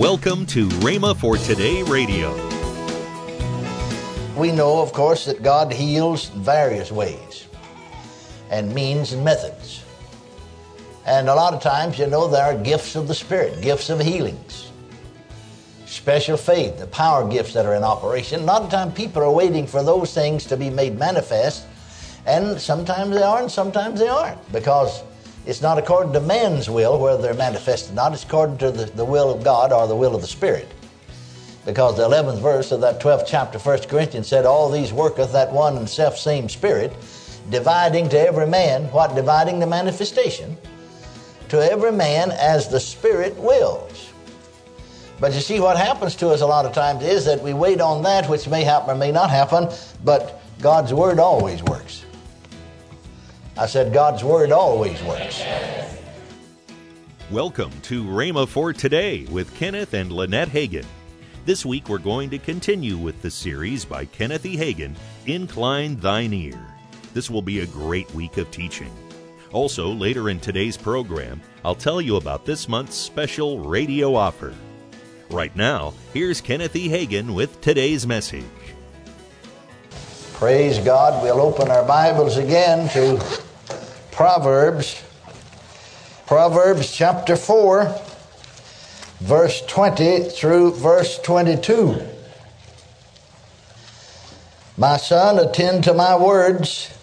Welcome to Rhema for Today Radio. We know, of course, that God heals various ways and means and methods. And a lot of times, you know, there are gifts of the Spirit, gifts of healings, special faith, the power gifts that are in operation. A lot of times, people are waiting for those things to be made manifest, and sometimes they are, and sometimes they aren't, because it's not according to man's will whether they're manifested or not. It's according to the, the will of God or the will of the Spirit. Because the 11th verse of that 12th chapter, 1 Corinthians said, All these worketh that one and self same Spirit, dividing to every man, what? Dividing the manifestation to every man as the Spirit wills. But you see, what happens to us a lot of times is that we wait on that which may happen or may not happen, but God's Word always works. I said, God's Word always works. Welcome to Rhema for Today with Kenneth and Lynette Hagin. This week we're going to continue with the series by Kenneth E. Hagin, Incline Thine Ear. This will be a great week of teaching. Also, later in today's program, I'll tell you about this month's special radio offer. Right now, here's Kenneth E. Hagin with today's message. Praise God. We'll open our Bibles again to Proverbs. Proverbs chapter 4, verse 20 through verse 22. My son, attend to my words,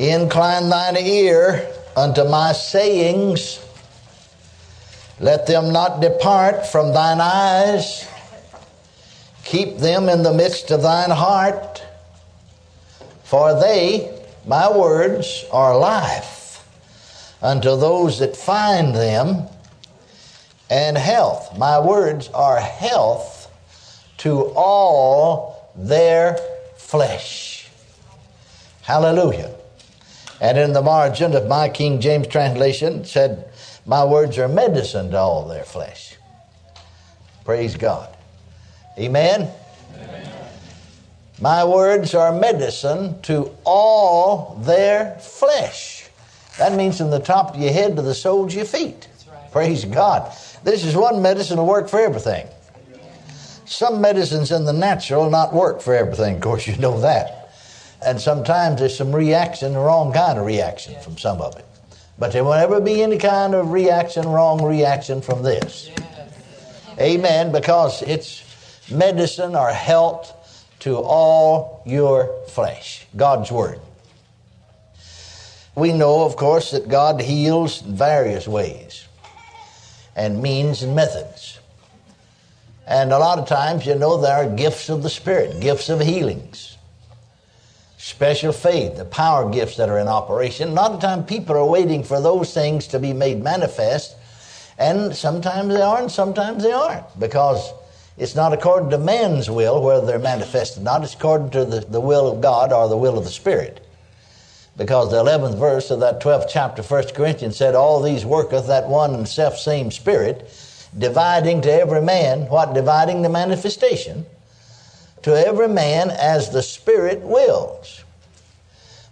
incline thine ear unto my sayings. Let them not depart from thine eyes. Keep them in the midst of thine heart, for they, my words, are life unto those that find them, and health. My words are health to all their flesh. Hallelujah. And in the margin of my King James translation said, My words are medicine to all their flesh. Praise God. Amen. Amen. My words are medicine to all their flesh. That means from the top of your head to the soles of your feet. Right. Praise God. This is one medicine to work for everything. Some medicines in the natural not work for everything. Of course, you know that. And sometimes there's some reaction, the wrong kind of reaction from some of it. But there will never be any kind of reaction, wrong reaction from this. Amen. Because it's medicine or health to all your flesh. God's Word. We know, of course, that God heals in various ways and means and methods. And a lot of times, you know, there are gifts of the Spirit, gifts of healings, special faith, the power gifts that are in operation. A lot of times, people are waiting for those things to be made manifest, and sometimes they are, and sometimes they aren't, because it's not according to man's will whether they're manifested or not. It's according to the, the will of God or the will of the Spirit. Because the 11th verse of that 12th chapter, 1 Corinthians said, All these worketh that one and self same Spirit, dividing to every man, what? Dividing the manifestation, to every man as the Spirit wills.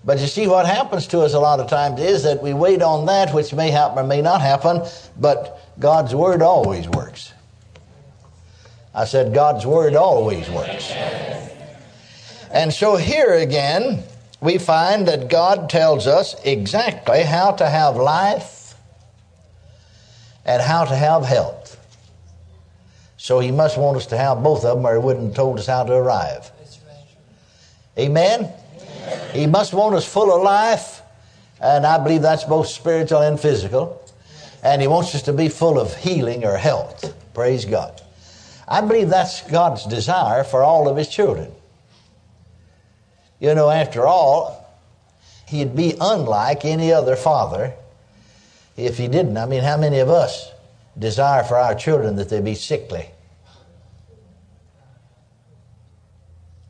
But you see, what happens to us a lot of times is that we wait on that which may happen or may not happen, but God's Word always works. I said, God's Word always works. And so here again, we find that God tells us exactly how to have life and how to have health. So he must want us to have both of them, or he wouldn't have told us how to arrive. Amen? He must want us full of life, and I believe that's both spiritual and physical. And he wants us to be full of healing or health. Praise God. I believe that's God's desire for all of his children. You know, after all, he'd be unlike any other father if he didn't. I mean, how many of us desire for our children that they be sickly?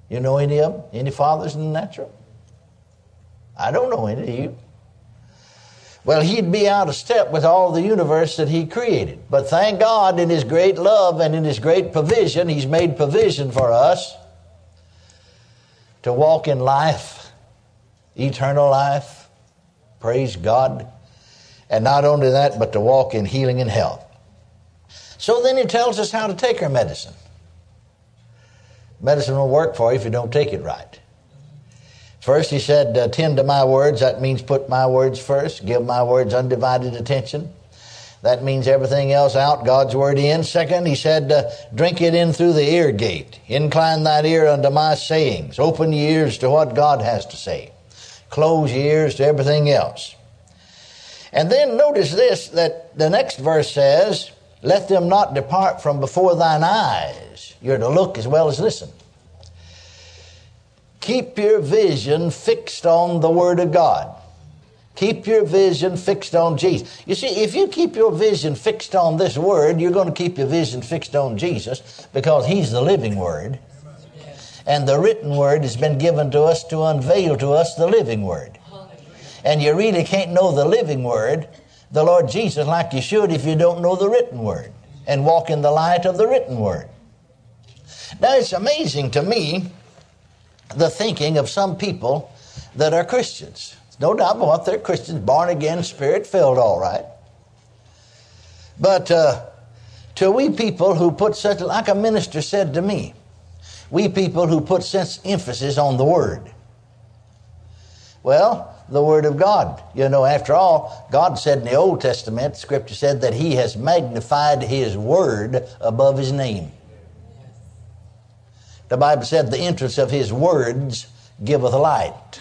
You know any of them? Any fathers in the natural? I don't know any of you. Well, he'd be out of step with all the universe that he created. But thank God, in his great love and in his great provision, he's made provision for us to walk in life, eternal life. Praise God. And not only that, but to walk in healing and health. So then he tells us how to take our medicine. Medicine won't work for you if you don't take it right. First, he said, Attend to my words. That means put my words first, give my words undivided attention. That means everything else out, God's word in. Second, he said, uh, drink it in through the ear gate. Incline thine ear unto my sayings. Open your ears to what God has to say. Close your ears to everything else. And then notice this, that the next verse says, let them not depart from before thine eyes. You're to look as well as listen. Keep your vision fixed on the Word of God. Keep your vision fixed on Jesus. You see, if you keep your vision fixed on this Word, you're going to keep your vision fixed on Jesus because He's the living Word. And the written Word has been given to us to unveil to us the living Word. And you really can't know the living Word, the Lord Jesus, like you should if you don't know the written Word and walk in the light of the written Word. Now, it's amazing to me the thinking of some people that are Christians. No doubt about they're Christians, born again, spirit filled, all right. But uh, to we people who put such, like a minister said to me, we people who put such emphasis on the Word. Well, the Word of God. You know, after all, God said in the Old Testament, Scripture said that He has magnified His Word above His name. The Bible said the entrance of His words giveth light.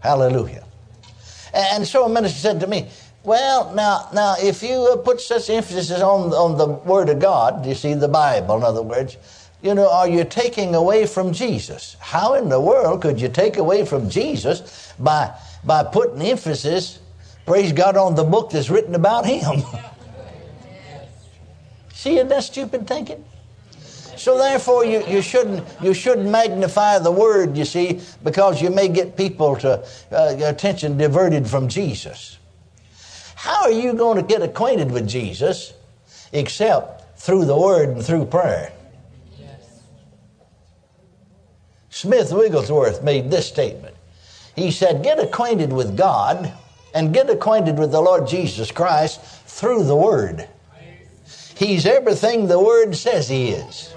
Hallelujah. And so a minister said to me, well, now, now, if you uh, put such emphasis on, on the Word of God, you see, the Bible, in other words, you know, are you taking away from Jesus? How in the world could you take away from Jesus by, by putting emphasis, praise God, on the book that's written about Him? see, in that stupid thinking? So therefore, you, you shouldn't you shouldn't magnify the word. You see, because you may get people to uh, attention diverted from Jesus. How are you going to get acquainted with Jesus except through the word and through prayer? Smith Wigglesworth made this statement. He said, Get acquainted with God and get acquainted with the Lord Jesus Christ through the Word. He's everything the Word says He is.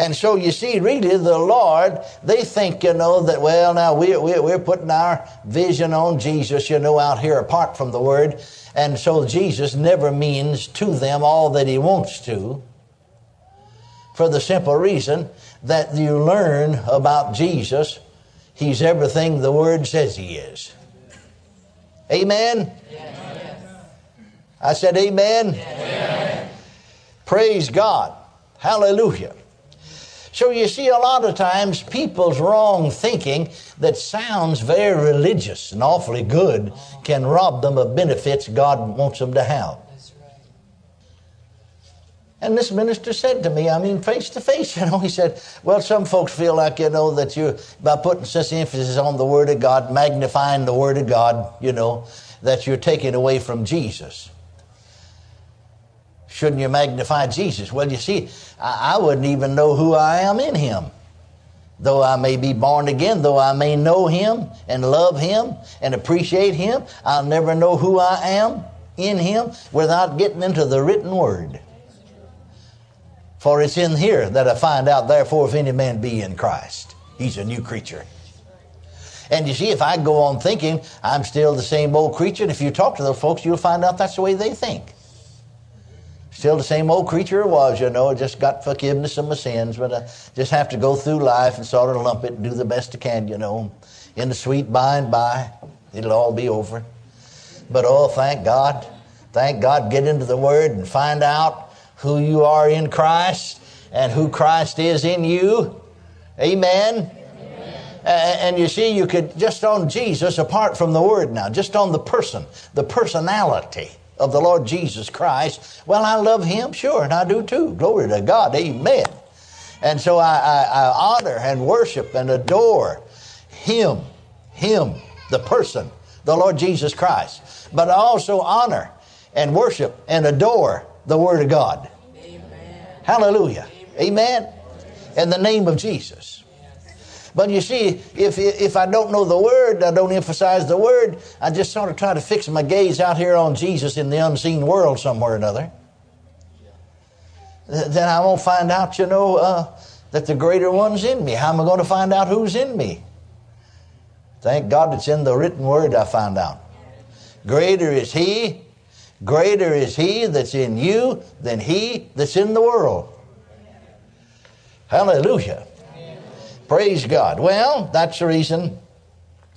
And so you see, really, the Lord, they think, you know, that, well, now we're, we're, we're putting our vision on Jesus, you know, out here apart from the Word. And so Jesus never means to them all that He wants to. For the simple reason that you learn about Jesus, He's everything the Word says He is. Amen? Yes. I said, Amen. Yes. Praise God. Hallelujah. So you see, a lot of times people's wrong thinking that sounds very religious and awfully good can rob them of benefits God wants them to have. And this minister said to me, I mean, face to face, you know, he said, Well, some folks feel like, you know, that you, by putting such emphasis on the Word of God, magnifying the Word of God, you know, that you're taking away from Jesus. Shouldn't you magnify Jesus? Well, you see, I, I wouldn't even know who I am in Him. Though I may be born again, though I may know Him and love Him and appreciate Him, I'll never know who I am in Him without getting into the written Word. For it's in here that I find out, therefore, if any man be in Christ, he's a new creature. And you see, if I go on thinking I'm still the same old creature, and if you talk to those folks, you'll find out that's the way they think. Still the same old creature it was, you know. I Just got forgiveness of my sins, but I just have to go through life and sort of lump it and do the best I can, you know. In the sweet by and by, it'll all be over. But oh, thank God. Thank God, get into the Word and find out who you are in Christ and who Christ is in you. Amen. And you see, you could just on Jesus, apart from the Word now, just on the person, the personality of the Lord Jesus Christ. Well, I love Him, sure, and I do too. Glory to God, amen. And so I, I, I honor and worship and adore Him, Him, the person, the Lord Jesus Christ. But I also honor and worship and adore the Word of God. Amen. Hallelujah. Amen. In the name of Jesus. But you see, if, if I don't know the Word, I don't emphasize the Word, I just sort of try to fix my gaze out here on Jesus in the unseen world somewhere or another, then I won't find out, you know, uh, that the greater one's in me. How am I going to find out who's in me? Thank God it's in the written Word I find out. Greater is He, greater is He that's in you than He that's in the world. Hallelujah. Praise God. Well, that's the reason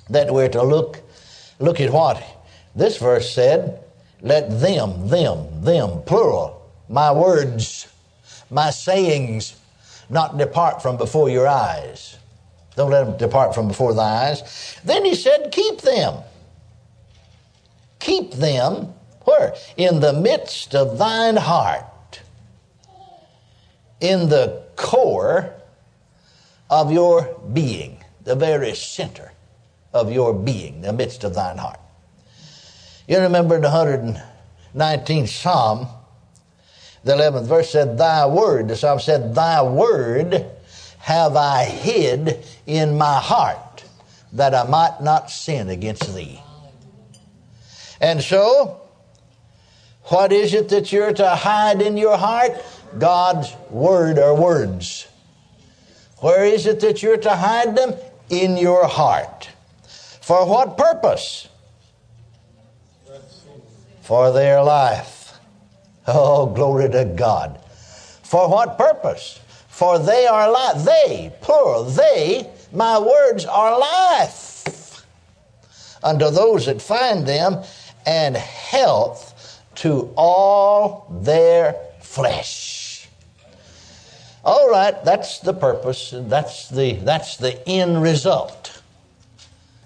that we're to look look at what this verse said. Let them, them, them, plural, my words, my sayings, not depart from before your eyes. Don't let them depart from before thy eyes. Then he said, Keep them. Keep them where? In the midst of thine heart. In the core of your being, the very center of your being, the midst of thine heart. You remember the 119th Psalm, the 11th verse said, Thy word, the Psalm said, Thy word have I hid in my heart that I might not sin against thee. And so, what is it that you're to hide in your heart? God's word or words. Where is it that you're to hide them? In your heart. For what purpose? For their life. Oh, glory to God. For what purpose? For they are life. They, plural, they, my words are life unto those that find them, and health to all their flesh. All right, that's the purpose, and that's the, that's the end result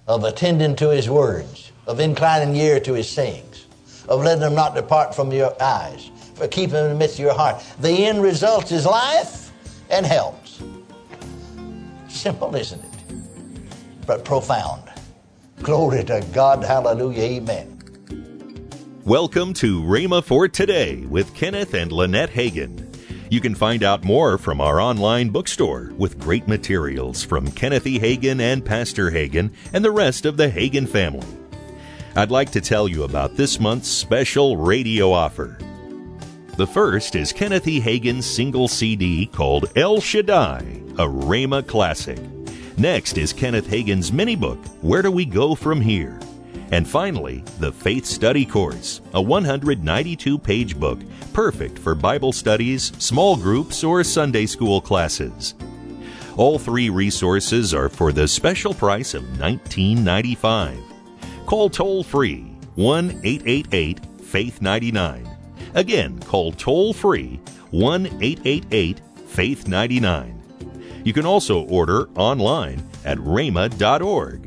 of attending to his words, of inclining ear to his sayings, of letting them not depart from your eyes, for keeping them in the midst of your heart. The end result is life and health. Simple, isn't it? But profound. Glory to God. Hallelujah. Amen. Welcome to Rhema for Today with Kenneth and Lynette Hagin. You can find out more from our online bookstore with great materials from Kenneth E. Hagin and Pastor Hagin and the rest of the Hagin family. I'd like to tell you about this month's special radio offer. The first is Kenneth E. Hagin's single CD called El Shaddai, a Rhema classic. Next is Kenneth Hagin's mini book, Where Do We Go From Here? And finally, the Faith Study Course, a 192 page book perfect for Bible studies, small groups, or Sunday school classes. All three resources are for the special price of $19.95. Call toll free 1 888 Faith 99. Again, call toll free 1 888 Faith 99. You can also order online at rhema.org.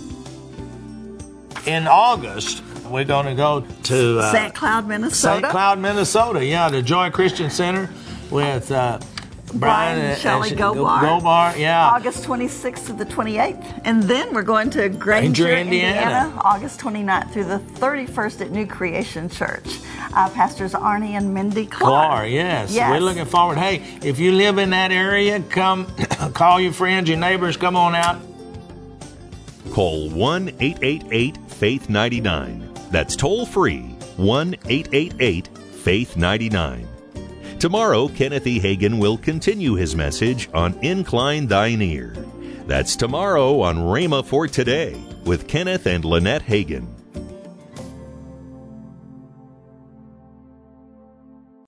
in August, we're going to go to uh, St. Cloud, Minnesota. St. Cloud, Minnesota. Yeah, the Joy Christian Center with uh, Brian, and Shelley Gobar. Gobar, yeah. August 26th to the 28th. And then we're going to Granger, Granger Indiana. Indiana. August 29th through the 31st at New Creation Church. Uh, Pastors Arnie and Mindy Clark. Clark, yes. yes. We're looking forward. Hey, if you live in that area, come call your friends, your neighbors, come on out. Call 1 888 Faith 99. That's toll free 1 888 Faith 99. Tomorrow, Kenneth E. Hagin will continue his message on Incline Thine Ear. That's tomorrow on Rhema for Today with Kenneth and Lynette Hagin.